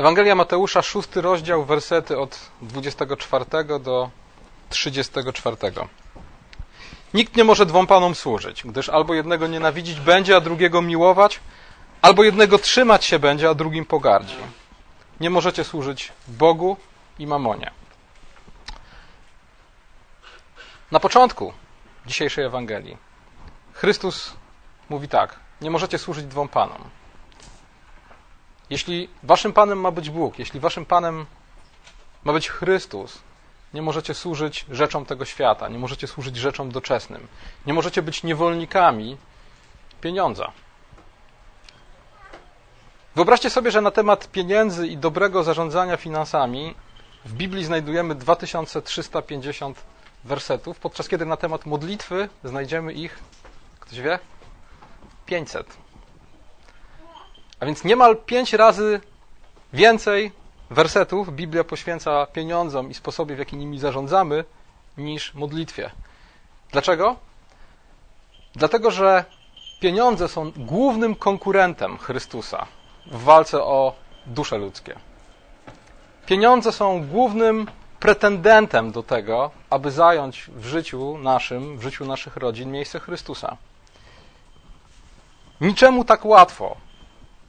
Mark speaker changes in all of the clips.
Speaker 1: Ewangelia Mateusza, szósty rozdział, wersety od 24 do 34. Nikt nie może dwom panom służyć, gdyż albo jednego nienawidzić będzie, a drugiego miłować, albo jednego trzymać się będzie, a drugim pogardzi. Nie możecie służyć Bogu i mamonie. Na początku dzisiejszej Ewangelii Chrystus mówi tak: Nie możecie służyć dwom panom. Jeśli waszym panem ma być Bóg, jeśli waszym panem ma być Chrystus, nie możecie służyć rzeczom tego świata, nie możecie służyć rzeczom doczesnym, nie możecie być niewolnikami pieniądza. Wyobraźcie sobie, że na temat pieniędzy i dobrego zarządzania finansami w Biblii znajdujemy 2350 wersetów, podczas kiedy na temat modlitwy znajdziemy ich, ktoś wie? 500. A więc niemal 5 razy więcej wersetów Biblia poświęca pieniądzom i sposobie, w jaki nimi zarządzamy, niż modlitwie. Dlaczego? Dlatego, że pieniądze są głównym konkurentem Chrystusa w walce o dusze ludzkie. Pieniądze są głównym pretendentem do tego, aby zająć w życiu naszym, w życiu naszych rodzin miejsce Chrystusa. Niczemu tak łatwo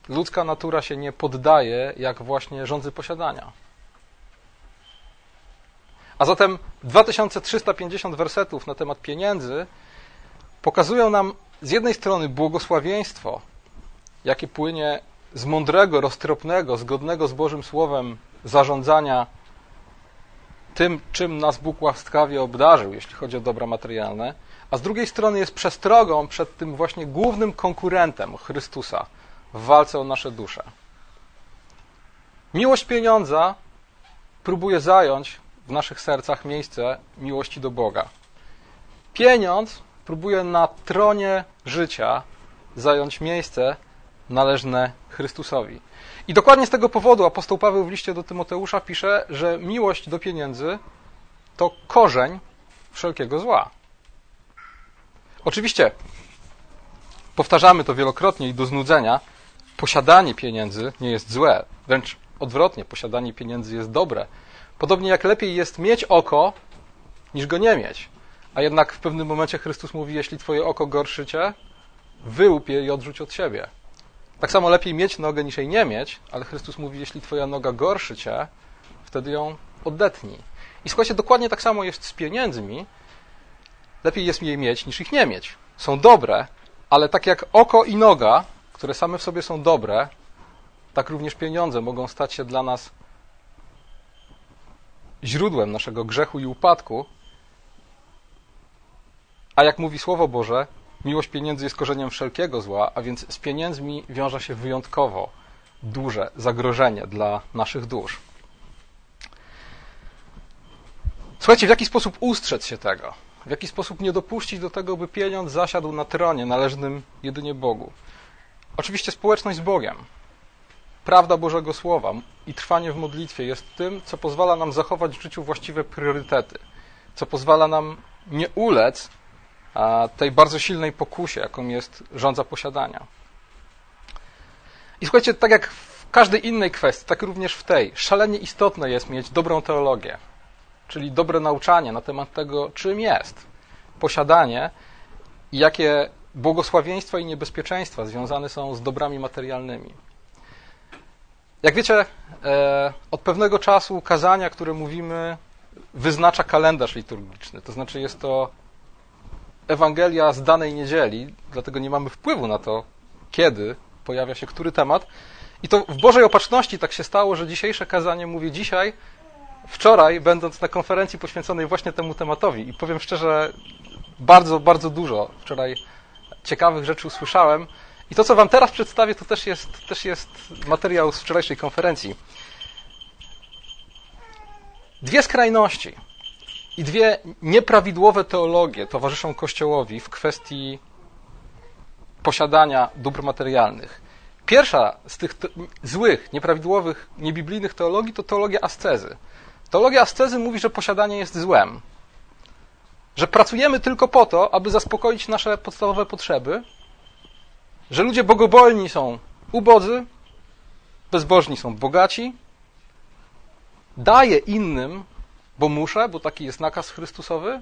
Speaker 1: ludzka natura się nie poddaje, jak właśnie rządzy posiadania. A zatem 2350 wersetów na temat pieniędzy pokazują nam z jednej strony błogosławieństwo, jakie płynie z mądrego, roztropnego, zgodnego z Bożym Słowem zarządzania tym, czym nas Bóg łaskawie obdarzył, jeśli chodzi o dobra materialne, a z drugiej strony jest przestrogą przed tym właśnie głównym konkurentem Chrystusa w walce o nasze dusze. Miłość pieniądza próbuje zająć w naszych sercach miejsce miłości do Boga. Pieniądz próbuje na tronie życia zająć miejsce należne Chrystusowi. I dokładnie z tego powodu apostoł Paweł w liście do Tymoteusza pisze, że miłość do pieniędzy to korzeń wszelkiego zła. Oczywiście, powtarzamy to wielokrotnie i do znudzenia, posiadanie pieniędzy nie jest złe, wręcz odwrotnie, posiadanie pieniędzy jest dobre. Podobnie jak lepiej jest mieć oko, niż go nie mieć. A jednak w pewnym momencie Chrystus mówi, jeśli twoje oko gorszy cię, wyłup je i odrzuć od siebie. Tak samo lepiej mieć nogę niż jej nie mieć, ale Chrystus mówi, jeśli twoja noga gorszy cię, wtedy ją odetnij. I słuchajcie, dokładnie tak samo jest z pieniędzmi. Lepiej jest je mieć niż ich nie mieć. Są dobre, ale tak jak oko i noga, które same w sobie są dobre, tak również pieniądze mogą stać się dla nas źródłem naszego grzechu i upadku. A jak mówi Słowo Boże, Miłość pieniędzy jest korzeniem wszelkiego zła, a więc z pieniędzmi wiąże się wyjątkowo duże zagrożenie dla naszych dusz. Słuchajcie, w jaki sposób ustrzec się tego? W jaki sposób nie dopuścić do tego, by pieniądz zasiadł na tronie należnym jedynie Bogu? Oczywiście społeczność z Bogiem. Prawda Bożego Słowa i trwanie w modlitwie jest tym, co pozwala nam zachować w życiu właściwe priorytety, co pozwala nam nie ulec tej bardzo silnej pokusie, jaką jest rządza posiadania. I słuchajcie, tak jak w każdej innej kwestii, tak również w tej, szalenie istotne jest mieć dobrą teologię, czyli dobre nauczanie na temat tego, czym jest posiadanie i jakie błogosławieństwa i niebezpieczeństwa związane są z dobrami materialnymi. Jak wiecie, e, od pewnego czasu kazania, które mówimy, wyznacza kalendarz liturgiczny. To znaczy jest to Ewangelia z danej niedzieli, dlatego nie mamy wpływu na to, kiedy pojawia się który temat. I to w Bożej opatrzności tak się stało, że dzisiejsze kazanie mówię dzisiaj, wczoraj, będąc na konferencji poświęconej właśnie temu tematowi. I powiem szczerze, bardzo, bardzo dużo wczoraj ciekawych rzeczy usłyszałem. I to, co Wam teraz przedstawię, to też jest, też jest materiał z wczorajszej konferencji. Dwie skrajności i dwie nieprawidłowe teologie towarzyszą Kościołowi w kwestii posiadania dóbr materialnych. Pierwsza z tych złych, nieprawidłowych, niebiblijnych teologii to teologia ascezy. Teologia ascezy mówi, że posiadanie jest złem. Że pracujemy tylko po to, aby zaspokoić nasze podstawowe potrzeby, że ludzie bogobolni są ubodzy, bezbożni są bogaci, daję innym, bo muszę, bo taki jest nakaz Chrystusowy,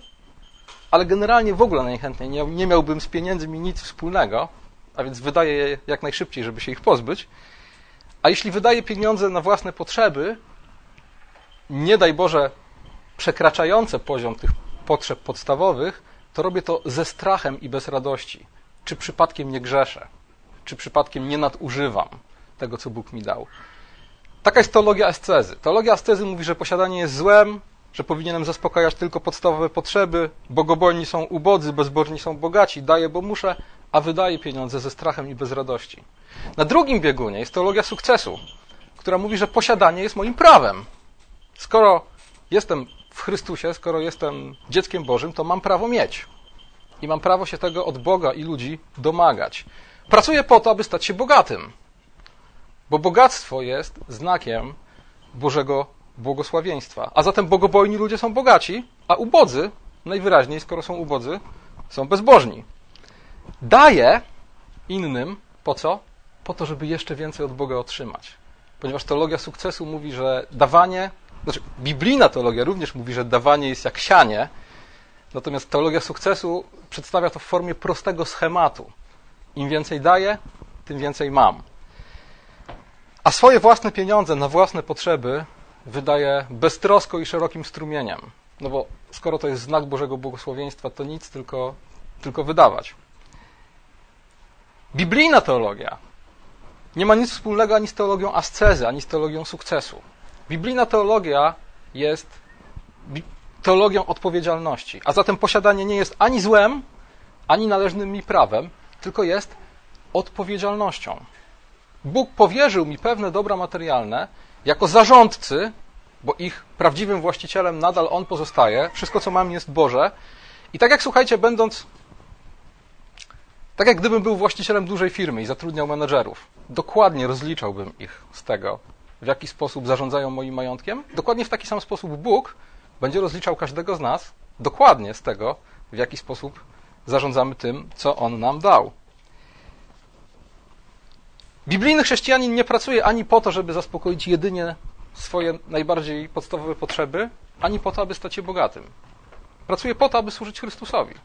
Speaker 1: ale generalnie w ogóle najchętniej nie, miałbym z pieniędzmi nic wspólnego, a więc wydaję je jak najszybciej, żeby się ich pozbyć. A jeśli wydaję pieniądze na własne potrzeby, nie daj Boże, przekraczające poziom tych potrzeb podstawowych, to robię to ze strachem i bez radości. Czy przypadkiem nie grzeszę? Czy przypadkiem nie nadużywam tego, co Bóg mi dał? Taka jest teologia ascezy. Teologia ascezy mówi, że posiadanie jest złem, że powinienem zaspokajać tylko podstawowe potrzeby, bogobojni są ubodzy, bezbożni są bogaci, daję, bo muszę, a wydaję pieniądze ze strachem i bez radości. Na drugim biegunie jest teologia sukcesu, która mówi, że posiadanie jest moim prawem. Skoro jestem w Chrystusie, skoro jestem dzieckiem Bożym, to mam prawo mieć. I mam prawo się tego od Boga i ludzi domagać. Pracuję po to, aby stać się bogatym. Bo bogactwo jest znakiem Bożego błogosławieństwa. A zatem bogobojni ludzie są bogaci, a ubodzy, najwyraźniej, skoro są ubodzy, są bezbożni. Daję innym po co? Po to, żeby jeszcze więcej od Boga otrzymać. Ponieważ teologia sukcesu mówi, że dawanie, znaczy biblijna teologia również mówi, że dawanie jest jak sianie, natomiast teologia sukcesu przedstawia to w formie prostego schematu. Im więcej daję, tym więcej mam. A swoje własne pieniądze na własne potrzeby wydaje beztrosko i szerokim strumieniem. No bo skoro to jest znak Bożego błogosławieństwa, to nic, tylko, tylko wydawać. Biblijna teologia nie ma nic wspólnego ani z teologią ascezy, ani z teologią sukcesu. Biblijna teologia jest teologią odpowiedzialności, a zatem posiadanie nie jest ani złem, ani należnym mi prawem, tylko jest odpowiedzialnością. Bóg powierzył mi pewne dobra materialne jako zarządcy, bo ich prawdziwym właścicielem nadal On pozostaje. Wszystko, co mam, jest Boże. I tak jak słuchajcie, będąc. Tak jak gdybym był właścicielem dużej firmy i zatrudniał menedżerów, dokładnie rozliczałbym ich z tego, w jaki sposób zarządzają moim majątkiem. Dokładnie w taki sam sposób Bóg będzie rozliczał każdego z nas dokładnie z tego, w jaki sposób zarządzamy tym, co On nam dał. Biblijny chrześcijanin nie pracuje ani po to, żeby zaspokoić jedynie swoje najbardziej podstawowe potrzeby, ani po to, aby stać się bogatym. Pracuje po to, aby służyć Chrystusowi.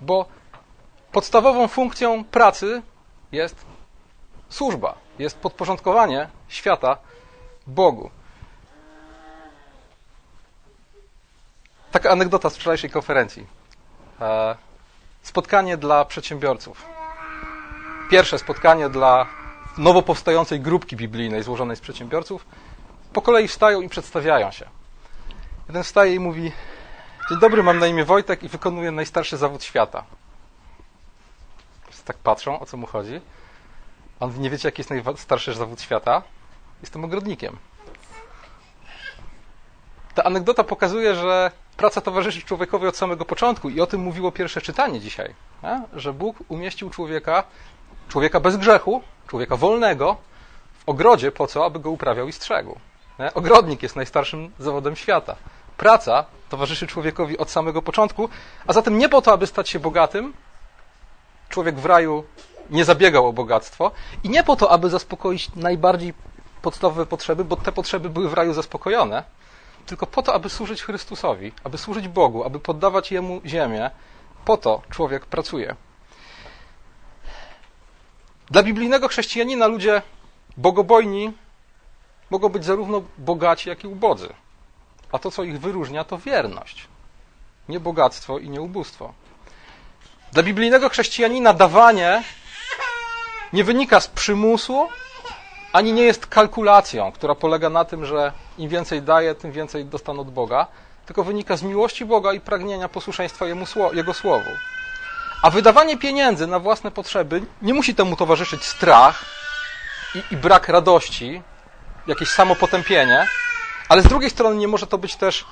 Speaker 1: Bo podstawową funkcją pracy jest służba, jest podporządkowanie świata Bogu. Taka anegdota z wczorajszej konferencji. E, spotkanie dla przedsiębiorców pierwsze spotkanie dla nowo powstającej grupki biblijnej złożonej z przedsiębiorców, po kolei wstają i przedstawiają się. Jeden wstaje i mówi: Dzień dobry, mam na imię Wojtek i wykonuję najstarszy zawód świata. Wszyscy tak patrzą, o co mu chodzi. On nie wiecie, jaki jest najstarszy zawód świata? Jestem ogrodnikiem. Ta anegdota pokazuje, że praca towarzyszy człowiekowi od samego początku i o tym mówiło pierwsze czytanie dzisiaj, nie? że Bóg umieścił człowieka człowieka bez grzechu, człowieka wolnego w ogrodzie po co, aby go uprawiał i strzegł. Nie? Ogrodnik jest najstarszym zawodem świata. Praca towarzyszy człowiekowi od samego początku, a zatem nie po to, aby stać się bogatym. Człowiek w raju nie zabiegał o bogactwo i nie po to, aby zaspokoić najbardziej podstawowe potrzeby, bo te potrzeby były w raju zaspokojone, tylko po to, aby służyć Chrystusowi, aby służyć Bogu, aby poddawać Jemu ziemię. Po to człowiek pracuje. Dla biblijnego chrześcijanina ludzie bogobojni mogą być zarówno bogaci, jak i ubodzy. A to, co ich wyróżnia, to wierność. Nie bogactwo i nie ubóstwo. Dla biblijnego chrześcijanina dawanie nie wynika z przymusu, ani nie jest kalkulacją, która polega na tym, że im więcej daję, tym więcej dostanę od Boga, tylko wynika z miłości Boga i pragnienia posłuszeństwa Jemu, Jego Słowu. A wydawanie pieniędzy na własne potrzeby nie musi temu towarzyszyć strach i, i brak radości, jakieś samopotępienie, ale z drugiej strony nie może to być też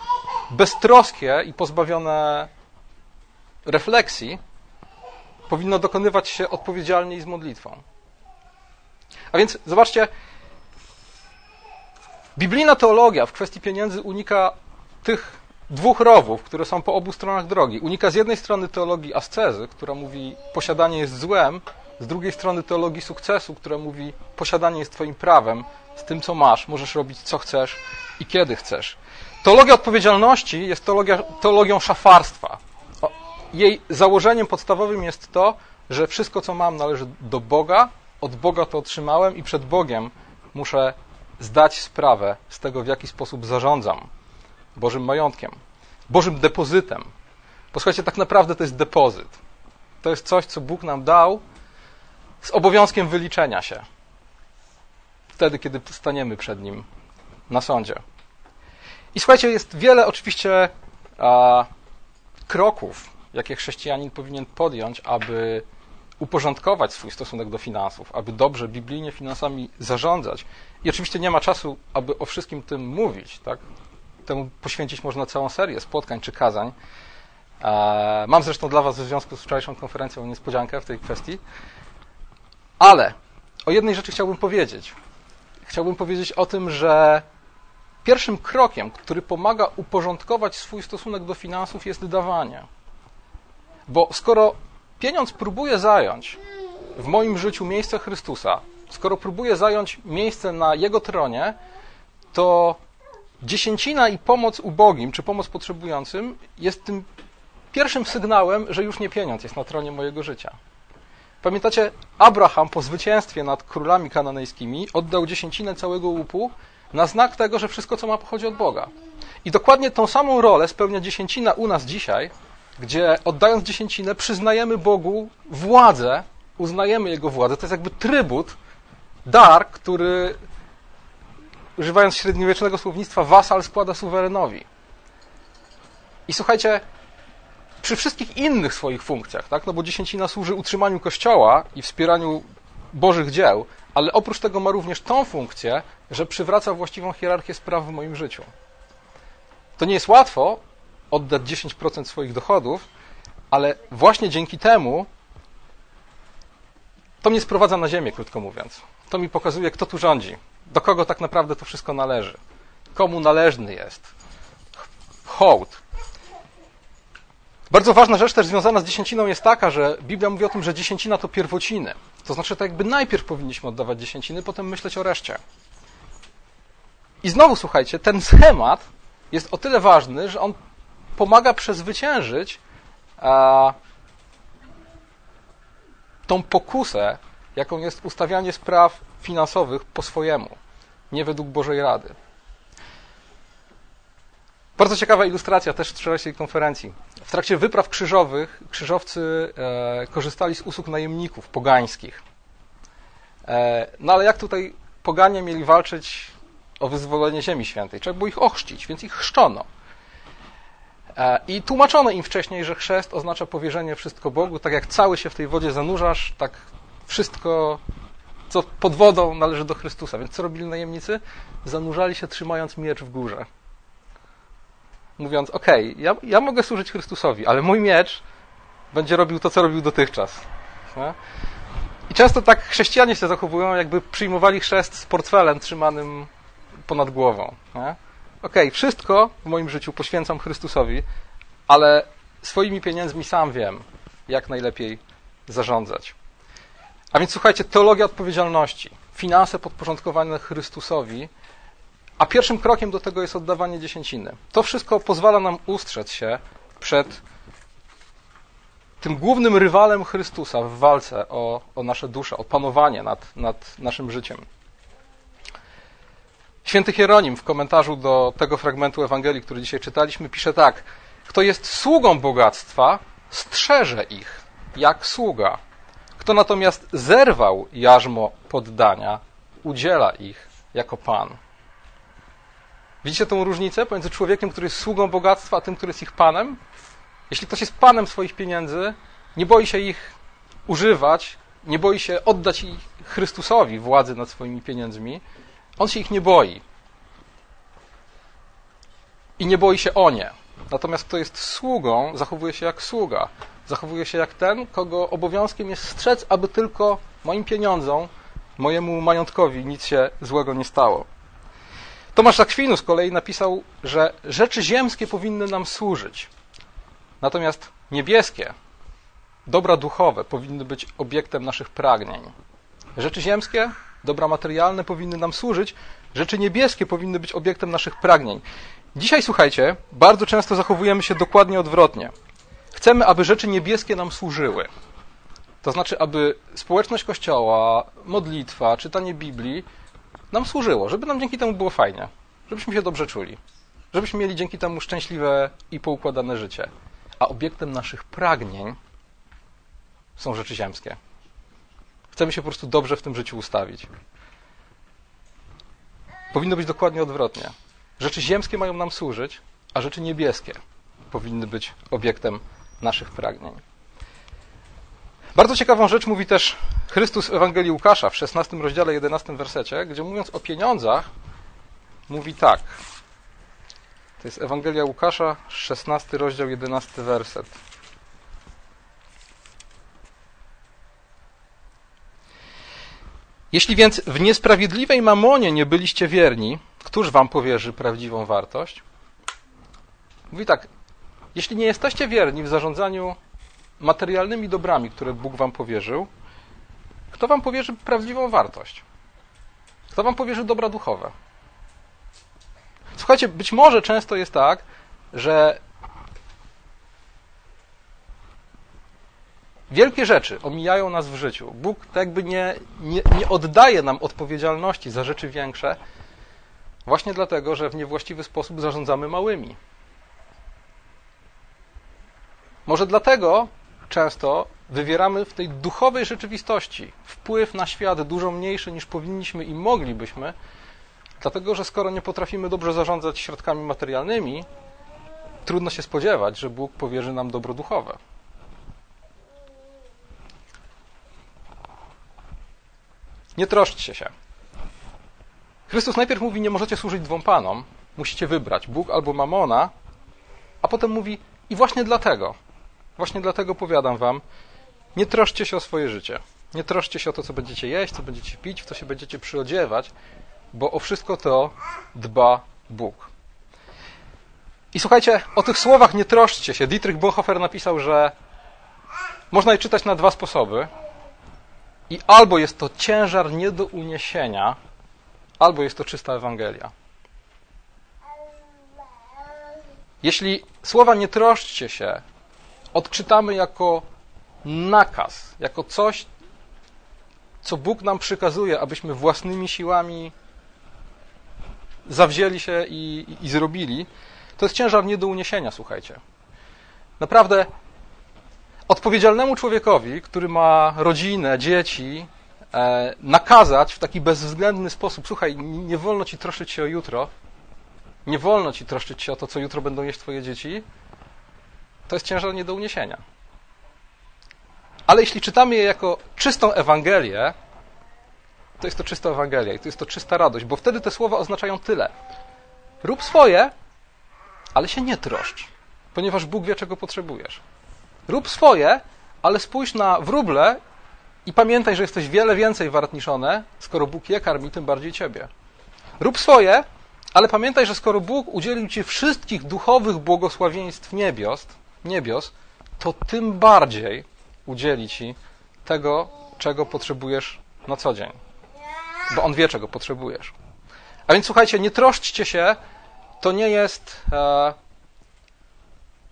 Speaker 1: beztroskie i pozbawione refleksji. Powinno dokonywać się odpowiedzialnie i z modlitwą. A więc zobaczcie, biblijna teologia w kwestii pieniędzy unika tych dwóch rowów, które są po obu stronach drogi. Unika z jednej strony teologii ascezy, która mówi posiadanie jest złem z drugiej strony teologii sukcesu, która mówi, posiadanie jest Twoim prawem, z tym, co masz, możesz robić, co chcesz i kiedy chcesz. Teologia odpowiedzialności jest teologia, teologią szafarstwa. Jej założeniem podstawowym jest to, że wszystko, co mam, należy do Boga, od Boga to otrzymałem i przed Bogiem muszę zdać sprawę z tego, w jaki sposób zarządzam Bożym majątkiem, Bożym depozytem. Posłuchajcie, tak naprawdę to jest depozyt. To jest coś, co Bóg nam dał z obowiązkiem wyliczenia się. Wtedy, kiedy staniemy przed Nim na sądzie. I słuchajcie, jest wiele oczywiście a, kroków, jakie chrześcijanin powinien podjąć, aby uporządkować swój stosunek do finansów, aby dobrze biblijnie finansami zarządzać. I oczywiście nie ma czasu, aby o wszystkim tym mówić. Tak? Temu poświęcić można całą serię spotkań czy kazań. E, mam zresztą dla Was w związku z wczorajszą konferencją niespodziankę w tej kwestii. Ale o jednej rzeczy chciałbym powiedzieć. Chciałbym powiedzieć o tym, że pierwszym krokiem, który pomaga uporządkować swój stosunek do finansów, jest dawanie. Bo skoro pieniądz próbuje zająć w moim życiu miejsce Chrystusa, skoro próbuje zająć miejsce na Jego tronie, to dziesięcina i pomoc ubogim, czy pomoc potrzebującym jest tym pierwszym sygnałem, że już nie pieniądz jest na tronie mojego życia. Pamiętacie, Abraham po zwycięstwie nad królami kananejskimi oddał dziesięcinę całego łupu na znak tego, że wszystko, co ma, pochodzi od Boga. I dokładnie tą samą rolę spełnia dziesięcina u nas dzisiaj, gdzie oddając dziesięcinę przyznajemy Bogu władzę, uznajemy Jego władzę. To jest jakby trybut, dar, który, używając średniowiecznego słownictwa, wasal składa suwerenowi. I słuchajcie, przy wszystkich innych swoich funkcjach, tak? no bo dziesięcina służy utrzymaniu Kościoła i wspieraniu Bożych dzieł, ale oprócz tego ma również tą funkcję, że przywraca właściwą hierarchię spraw w moim życiu. To nie jest łatwo oddać 10% swoich dochodów, ale właśnie dzięki temu to mnie sprowadza na ziemię, krótko mówiąc. To mi pokazuje, kto tu rządzi, do kogo tak naprawdę to wszystko należy, komu należny jest hołd, bardzo ważna rzecz też związana z dziesięciną jest taka, że Biblia mówi o tym, że dziesięcina to pierwociny. To znaczy, tak jakby najpierw powinniśmy oddawać dziesięciny, potem myśleć o reszcie. I znowu słuchajcie, ten schemat jest o tyle ważny, że on pomaga przezwyciężyć a, tą pokusę, jaką jest ustawianie spraw finansowych po swojemu, nie według Bożej Rady. Bardzo ciekawa ilustracja też z wczorajszej konferencji. W trakcie wypraw krzyżowych krzyżowcy e, korzystali z usług najemników pogańskich. E, no ale jak tutaj poganie mieli walczyć o wyzwolenie Ziemi Świętej? Trzeba było ich ochrzcić, więc ich chrzczono. E, I tłumaczono im wcześniej, że chrzest oznacza powierzenie wszystko Bogu. Tak jak cały się w tej wodzie zanurzasz, tak wszystko, co pod wodą, należy do Chrystusa. Więc co robili najemnicy? Zanurzali się trzymając miecz w górze mówiąc: OK, ja, ja mogę służyć Chrystusowi, ale mój miecz będzie robił to, co robił dotychczas. Nie? I często tak chrześcijanie się zachowują, jakby przyjmowali chrzest z portfelem trzymanym ponad głową. Okej, okay, wszystko w moim życiu poświęcam Chrystusowi, ale swoimi pieniędzmi sam wiem, jak najlepiej zarządzać. A więc słuchajcie, teologia odpowiedzialności, finanse podporządkowane Chrystusowi a pierwszym krokiem do tego jest oddawanie dziesięciny. To wszystko pozwala nam ustrzec się przed tym głównym rywalem Chrystusa w walce o, o nasze dusze, o panowanie nad, nad naszym życiem. Święty Hieronim w komentarzu do tego fragmentu Ewangelii, który dzisiaj czytaliśmy, pisze tak: Kto jest sługą bogactwa, strzeże ich jak sługa. Kto natomiast zerwał jarzmo poddania, udziela ich jako Pan. Widzicie tą różnicę pomiędzy człowiekiem, który jest sługą bogactwa, a tym, który jest ich panem? Jeśli ktoś jest panem swoich pieniędzy, nie boi się ich używać, nie boi się oddać ich Chrystusowi władzy nad swoimi pieniędzmi, on się ich nie boi. I nie boi się o nie. Natomiast kto jest sługą, zachowuje się jak sługa. Zachowuje się jak ten, kogo obowiązkiem jest strzec, aby tylko moim pieniądzom, mojemu majątkowi nic się złego nie stało. Tomasz Akwinu z kolei napisał, że rzeczy ziemskie powinny nam służyć, natomiast niebieskie dobra duchowe powinny być obiektem naszych pragnień. Rzeczy ziemskie, dobra materialne powinny nam służyć, rzeczy niebieskie powinny być obiektem naszych pragnień. Dzisiaj, słuchajcie, bardzo często zachowujemy się dokładnie odwrotnie. Chcemy, aby rzeczy niebieskie nam służyły. To znaczy, aby społeczność Kościoła, modlitwa, czytanie Biblii nam służyło, żeby nam dzięki temu było fajnie, żebyśmy się dobrze czuli, żebyśmy mieli dzięki temu szczęśliwe i poukładane życie. A obiektem naszych pragnień są rzeczy ziemskie. Chcemy się po prostu dobrze w tym życiu ustawić. Powinno być dokładnie odwrotnie. Rzeczy ziemskie mają nam służyć, a rzeczy niebieskie powinny być obiektem naszych pragnień. Bardzo ciekawą rzecz mówi też Chrystus w Ewangelii Łukasza w 16 rozdziale 11 wersecie, gdzie mówiąc o pieniądzach, mówi tak. To jest Ewangelia Łukasza, 16 rozdział, 11 werset. Jeśli więc w niesprawiedliwej mamonie nie byliście wierni, któż wam powierzy prawdziwą wartość? Mówi tak, jeśli nie jesteście wierni w zarządzaniu materialnymi dobrami, które Bóg wam powierzył, kto wam powierzy prawdziwą wartość? Kto wam powierzy dobra duchowe? Słuchajcie, być może często jest tak, że wielkie rzeczy omijają nas w życiu. Bóg tak jakby nie, nie, nie oddaje nam odpowiedzialności za rzeczy większe, właśnie dlatego, że w niewłaściwy sposób zarządzamy małymi. Może dlatego często wywieramy w tej duchowej rzeczywistości wpływ na świat dużo mniejszy niż powinniśmy i moglibyśmy, dlatego że skoro nie potrafimy dobrze zarządzać środkami materialnymi, trudno się spodziewać, że Bóg powierzy nam dobro duchowe. Nie troszczcie się. Chrystus najpierw mówi: Nie możecie służyć dwom panom, musicie wybrać Bóg albo mamona, a potem mówi: I właśnie dlatego Właśnie dlatego powiadam wam, nie troszcie się o swoje życie. Nie troszcie się o to, co będziecie jeść, co będziecie pić, w co się będziecie przyodziewać, bo o wszystko to dba Bóg. I słuchajcie, o tych słowach nie troszczcie się. Dietrich Bonhoeffer napisał, że można je czytać na dwa sposoby. I albo jest to ciężar nie do uniesienia, albo jest to czysta Ewangelia. Jeśli słowa nie troszczcie się odczytamy jako nakaz, jako coś, co Bóg nam przykazuje, abyśmy własnymi siłami zawzięli się i, i, i zrobili, to jest ciężar nie do uniesienia, słuchajcie. Naprawdę odpowiedzialnemu człowiekowi, który ma rodzinę, dzieci, e, nakazać w taki bezwzględny sposób, słuchaj, nie wolno ci troszczyć się o jutro, nie wolno ci troszczyć się o to, co jutro będą jeść twoje dzieci, to jest ciężar nie do uniesienia. Ale jeśli czytamy je jako czystą Ewangelię, to jest to czysta Ewangelia i to jest to czysta radość, bo wtedy te słowa oznaczają tyle. Rób swoje, ale się nie troszcz, ponieważ Bóg wie, czego potrzebujesz. Rób swoje, ale spójrz na wróble i pamiętaj, że jesteś wiele więcej wart niż one, skoro Bóg je karmi, tym bardziej ciebie. Rób swoje, ale pamiętaj, że skoro Bóg udzielił ci wszystkich duchowych błogosławieństw niebios, niebios, to tym bardziej udzieli ci tego, czego potrzebujesz na co dzień. Bo on wie, czego potrzebujesz. A więc słuchajcie, nie troszczcie się, to nie jest e,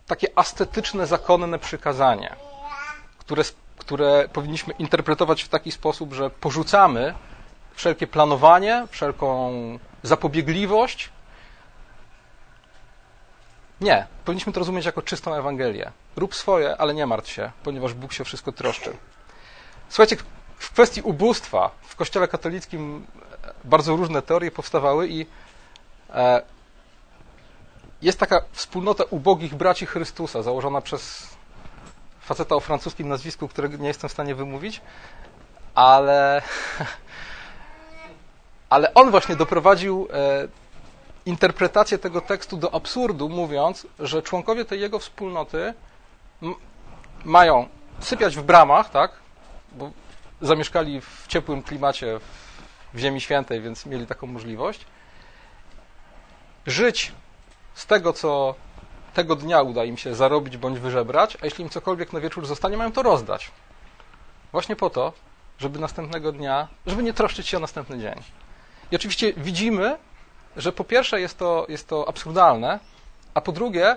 Speaker 1: takie astetyczne, zakonne przykazanie, które, które powinniśmy interpretować w taki sposób, że porzucamy wszelkie planowanie, wszelką zapobiegliwość, nie, powinniśmy to rozumieć jako czystą Ewangelię. Rób swoje, ale nie martw się, ponieważ Bóg się wszystko troszczy. Słuchajcie, w kwestii ubóstwa w Kościele katolickim e, bardzo różne teorie powstawały i e, jest taka wspólnota ubogich braci Chrystusa, założona przez faceta o francuskim nazwisku, którego nie jestem w stanie wymówić, ale, ale on właśnie doprowadził e, interpretację tego tekstu do absurdu, mówiąc, że członkowie tej jego wspólnoty mają sypiać w bramach, tak? Bo zamieszkali w ciepłym klimacie w Ziemi Świętej, więc mieli taką możliwość. Żyć z tego, co tego dnia uda im się zarobić bądź wyżebrać, a jeśli im cokolwiek na wieczór zostanie, mają to rozdać. Właśnie po to, żeby następnego dnia, żeby nie troszczyć się o następny dzień. I oczywiście widzimy, że po pierwsze jest to, jest to absurdalne, a po drugie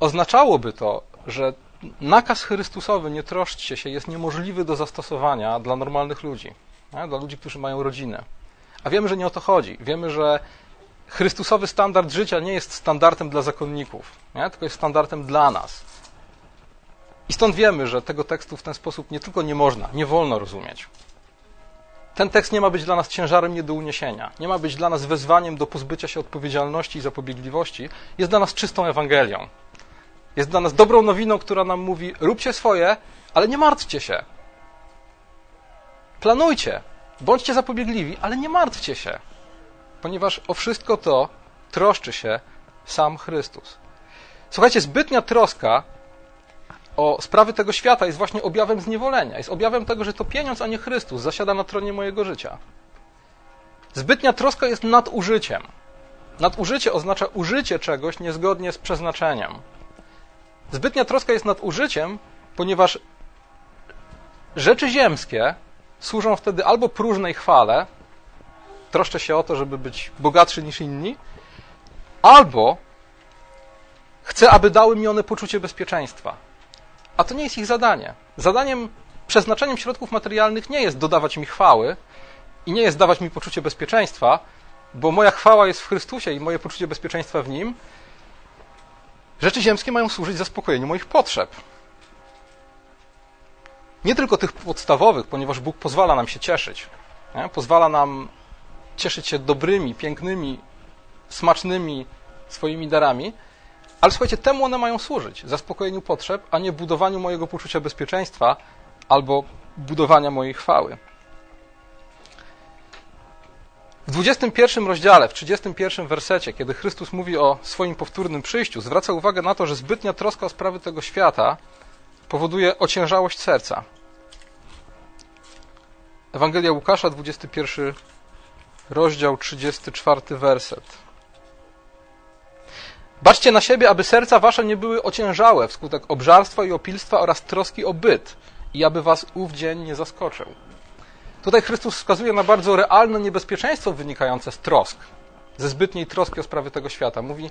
Speaker 1: oznaczałoby to, że nakaz Chrystusowy nie troszczcie się jest niemożliwy do zastosowania dla normalnych ludzi, nie? dla ludzi, którzy mają rodzinę. A wiemy, że nie o to chodzi. Wiemy, że Chrystusowy standard życia nie jest standardem dla zakonników, nie? tylko jest standardem dla nas. I stąd wiemy, że tego tekstu w ten sposób nie tylko nie można, nie wolno rozumieć. Ten tekst nie ma być dla nas ciężarem nie do uniesienia, nie ma być dla nas wezwaniem do pozbycia się odpowiedzialności i zapobiegliwości, jest dla nas czystą Ewangelią. Jest dla nas dobrą nowiną, która nam mówi: róbcie swoje, ale nie martwcie się. Planujcie, bądźcie zapobiegliwi, ale nie martwcie się, ponieważ o wszystko to troszczy się sam Chrystus. Słuchajcie, zbytnia troska o sprawy tego świata jest właśnie objawem zniewolenia. Jest objawem tego, że to pieniądz, a nie Chrystus zasiada na tronie mojego życia. Zbytnia troska jest nadużyciem. Nadużycie oznacza użycie czegoś niezgodnie z przeznaczeniem. Zbytnia troska jest nadużyciem, ponieważ rzeczy ziemskie służą wtedy albo próżnej chwale, troszczę się o to, żeby być bogatszy niż inni, albo chcę, aby dały mi one poczucie bezpieczeństwa. A to nie jest ich zadanie. Zadaniem, przeznaczeniem środków materialnych nie jest dodawać mi chwały i nie jest dawać mi poczucie bezpieczeństwa, bo moja chwała jest w Chrystusie i moje poczucie bezpieczeństwa w Nim. Rzeczy ziemskie mają służyć zaspokojeniu moich potrzeb. Nie tylko tych podstawowych, ponieważ Bóg pozwala nam się cieszyć. Nie? Pozwala nam cieszyć się dobrymi, pięknymi, smacznymi swoimi darami, ale słuchajcie, temu one mają służyć zaspokojeniu potrzeb, a nie budowaniu mojego poczucia bezpieczeństwa albo budowania mojej chwały. W 21 rozdziale, w 31 wersecie, kiedy Chrystus mówi o swoim powtórnym przyjściu, zwraca uwagę na to, że zbytnia troska o sprawy tego świata powoduje ociężałość serca. Ewangelia Łukasza, 21 rozdział, 34 werset. Baczcie na siebie, aby serca wasze nie były ociężałe wskutek obżarstwa i opilstwa oraz troski o byt i aby was ów dzień nie zaskoczył. Tutaj Chrystus wskazuje na bardzo realne niebezpieczeństwo wynikające z trosk, ze zbytniej troski o sprawy tego świata. Mówi,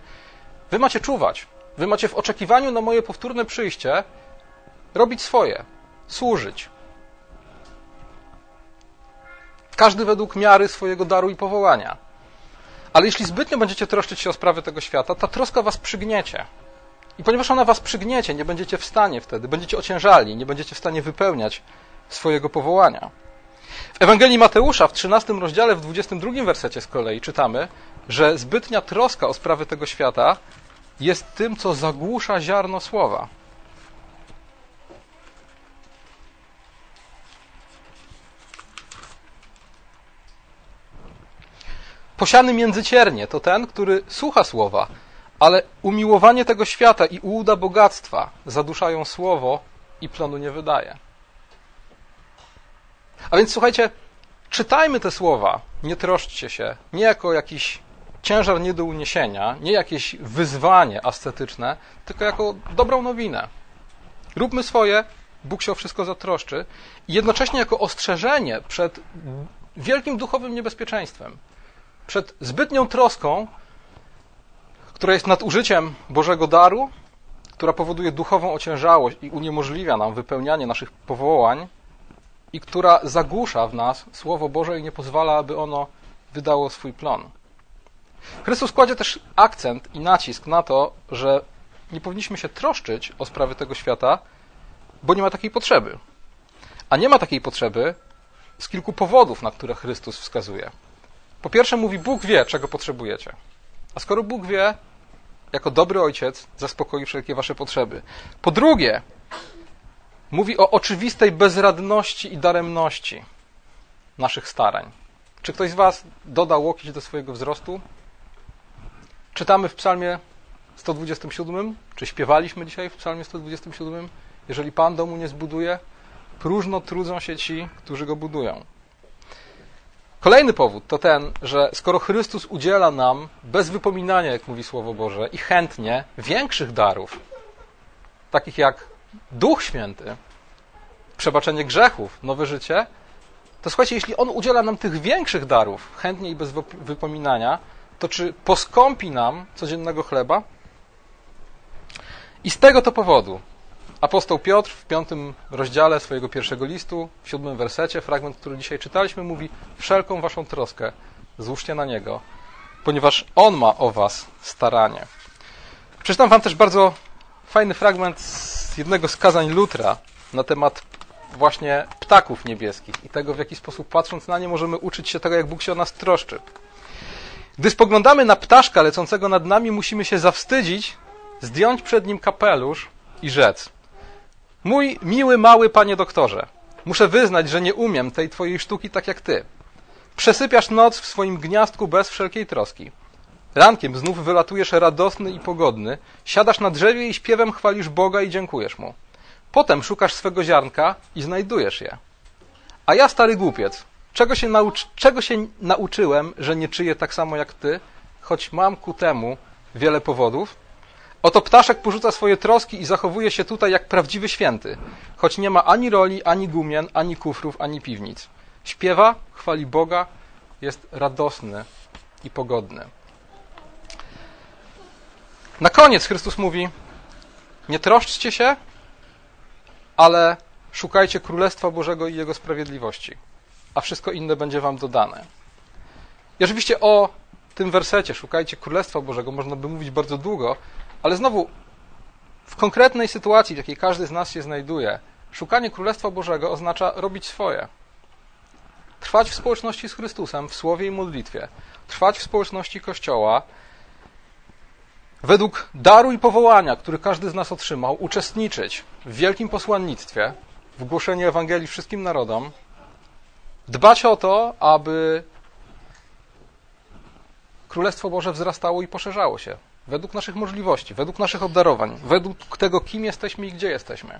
Speaker 1: wy macie czuwać, wy macie w oczekiwaniu na moje powtórne przyjście robić swoje, służyć. Każdy według miary swojego daru i powołania. Ale jeśli zbytnio będziecie troszczyć się o sprawy tego świata, ta troska was przygniecie. I ponieważ ona was przygniecie, nie będziecie w stanie wtedy, będziecie ociężali, nie będziecie w stanie wypełniać swojego powołania. W Ewangelii Mateusza w 13 rozdziale, w 22 wersecie z kolei czytamy, że zbytnia troska o sprawy tego świata jest tym, co zagłusza ziarno słowa. Posiany międzyciernie to ten, który słucha słowa, ale umiłowanie tego świata i ułuda bogactwa zaduszają słowo i plonu nie wydaje. A więc słuchajcie, czytajmy te słowa, nie troszczcie się, nie jako jakiś ciężar nie do uniesienia, nie jakieś wyzwanie ascetyczne, tylko jako dobrą nowinę. Róbmy swoje, Bóg się o wszystko zatroszczy i jednocześnie jako ostrzeżenie przed wielkim duchowym niebezpieczeństwem przed zbytnią troską, która jest nadużyciem Bożego daru, która powoduje duchową ociężałość i uniemożliwia nam wypełnianie naszych powołań i która zagłusza w nas Słowo Boże i nie pozwala, aby ono wydało swój plon. Chrystus kładzie też akcent i nacisk na to, że nie powinniśmy się troszczyć o sprawy tego świata, bo nie ma takiej potrzeby. A nie ma takiej potrzeby z kilku powodów, na które Chrystus wskazuje. Po pierwsze mówi, Bóg wie, czego potrzebujecie. A skoro Bóg wie, jako dobry ojciec zaspokoi wszelkie wasze potrzeby. Po drugie, mówi o oczywistej bezradności i daremności naszych starań. Czy ktoś z was dodał łokieć do swojego wzrostu? Czytamy w psalmie 127, czy śpiewaliśmy dzisiaj w psalmie 127? Jeżeli Pan domu nie zbuduje, próżno trudzą się ci, którzy go budują. Kolejny powód to ten, że skoro Chrystus udziela nam bez wypominania, jak mówi Słowo Boże, i chętnie większych darów, takich jak Duch Święty, przebaczenie grzechów, nowe życie, to słuchajcie, jeśli On udziela nam tych większych darów, chętnie i bez wypominania, to czy poskąpi nam codziennego chleba? I z tego to powodu apostoł Piotr w piątym rozdziale swojego pierwszego listu, w siódmym wersecie, fragment, który dzisiaj czytaliśmy, mówi: Wszelką waszą troskę złóżcie na niego, ponieważ on ma o was staranie. Przeczytam wam też bardzo fajny fragment z jednego z kazań Lutra na temat właśnie ptaków niebieskich i tego, w jaki sposób patrząc na nie możemy uczyć się tego, jak Bóg się o nas troszczy. Gdy spoglądamy na ptaszka lecącego nad nami, musimy się zawstydzić, zdjąć przed nim kapelusz i rzec: Mój miły, mały panie doktorze, muszę wyznać, że nie umiem tej twojej sztuki tak jak ty. Przesypiasz noc w swoim gniazdku bez wszelkiej troski. Rankiem znów wylatujesz radosny i pogodny, siadasz na drzewie i śpiewem chwalisz Boga i dziękujesz Mu. Potem szukasz swego ziarnka i znajdujesz je. A ja, stary głupiec, czego się, czego się nauczyłem, że nie czyję tak samo jak ty, choć mam ku temu wiele powodów? Oto ptaszek porzuca swoje troski i zachowuje się tutaj jak prawdziwy święty, choć nie ma ani roli, ani gumien, ani kufrów, ani piwnic. Śpiewa, chwali Boga, jest radosny i pogodny. Na koniec Chrystus mówi: Nie troszczcie się, ale szukajcie Królestwa Bożego i Jego sprawiedliwości, a wszystko inne będzie Wam dodane. I oczywiście o tym wersecie, szukajcie Królestwa Bożego, można by mówić bardzo długo, ale znowu, w konkretnej sytuacji, w jakiej każdy z nas się znajduje, szukanie Królestwa Bożego oznacza robić swoje. Trwać w społeczności z Chrystusem, w słowie i modlitwie, trwać w społeczności Kościoła, według daru i powołania, który każdy z nas otrzymał, uczestniczyć w wielkim posłannictwie, w głoszeniu Ewangelii wszystkim narodom, dbać o to, aby Królestwo Boże wzrastało i poszerzało się według naszych możliwości, według naszych obdarowań, według tego, kim jesteśmy i gdzie jesteśmy.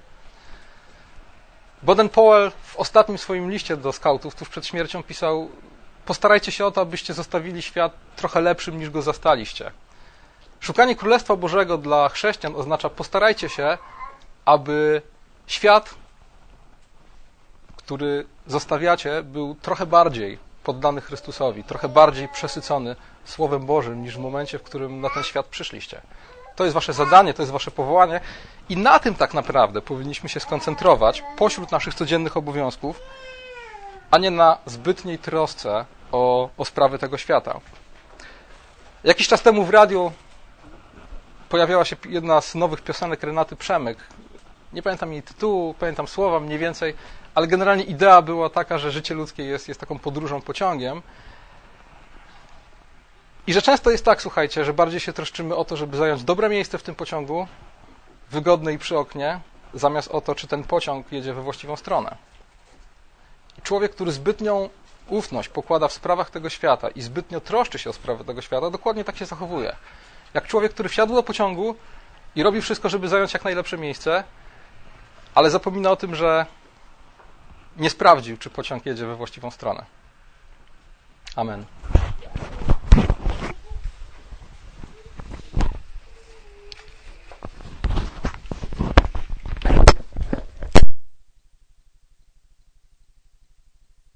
Speaker 1: Boden Powell w ostatnim swoim liście do skautów, tuż przed śmiercią, pisał: Postarajcie się o to, abyście zostawili świat trochę lepszym niż go zastaliście. Szukanie Królestwa Bożego dla chrześcijan oznacza: postarajcie się, aby świat, który zostawiacie, był trochę bardziej poddany Chrystusowi, trochę bardziej przesycony Słowem Bożym niż w momencie, w którym na ten świat przyszliście. To jest wasze zadanie, to jest wasze powołanie i na tym tak naprawdę powinniśmy się skoncentrować pośród naszych codziennych obowiązków, a nie na zbytniej trosce o, o sprawy tego świata. Jakiś czas temu w radiu pojawiała się jedna z nowych piosenek Renaty Przemyk. Nie pamiętam jej tytułu, pamiętam słowa mniej więcej, ale generalnie idea była taka, że życie ludzkie jest, jest taką podróżą pociągiem i że często jest tak, słuchajcie, że bardziej się troszczymy o to, żeby zająć dobre miejsce w tym pociągu, wygodne i przy oknie, zamiast o to, czy ten pociąg jedzie we właściwą stronę. I człowiek, który zbytnią ufność pokłada w sprawach tego świata i zbytnio troszczy się o sprawy tego świata, dokładnie tak się zachowuje. Jak człowiek, który wsiadł do pociągu i robi wszystko, żeby zająć jak najlepsze miejsce, ale zapomina o tym, że nie sprawdził, czy pociąg jedzie we właściwą stronę. Amen.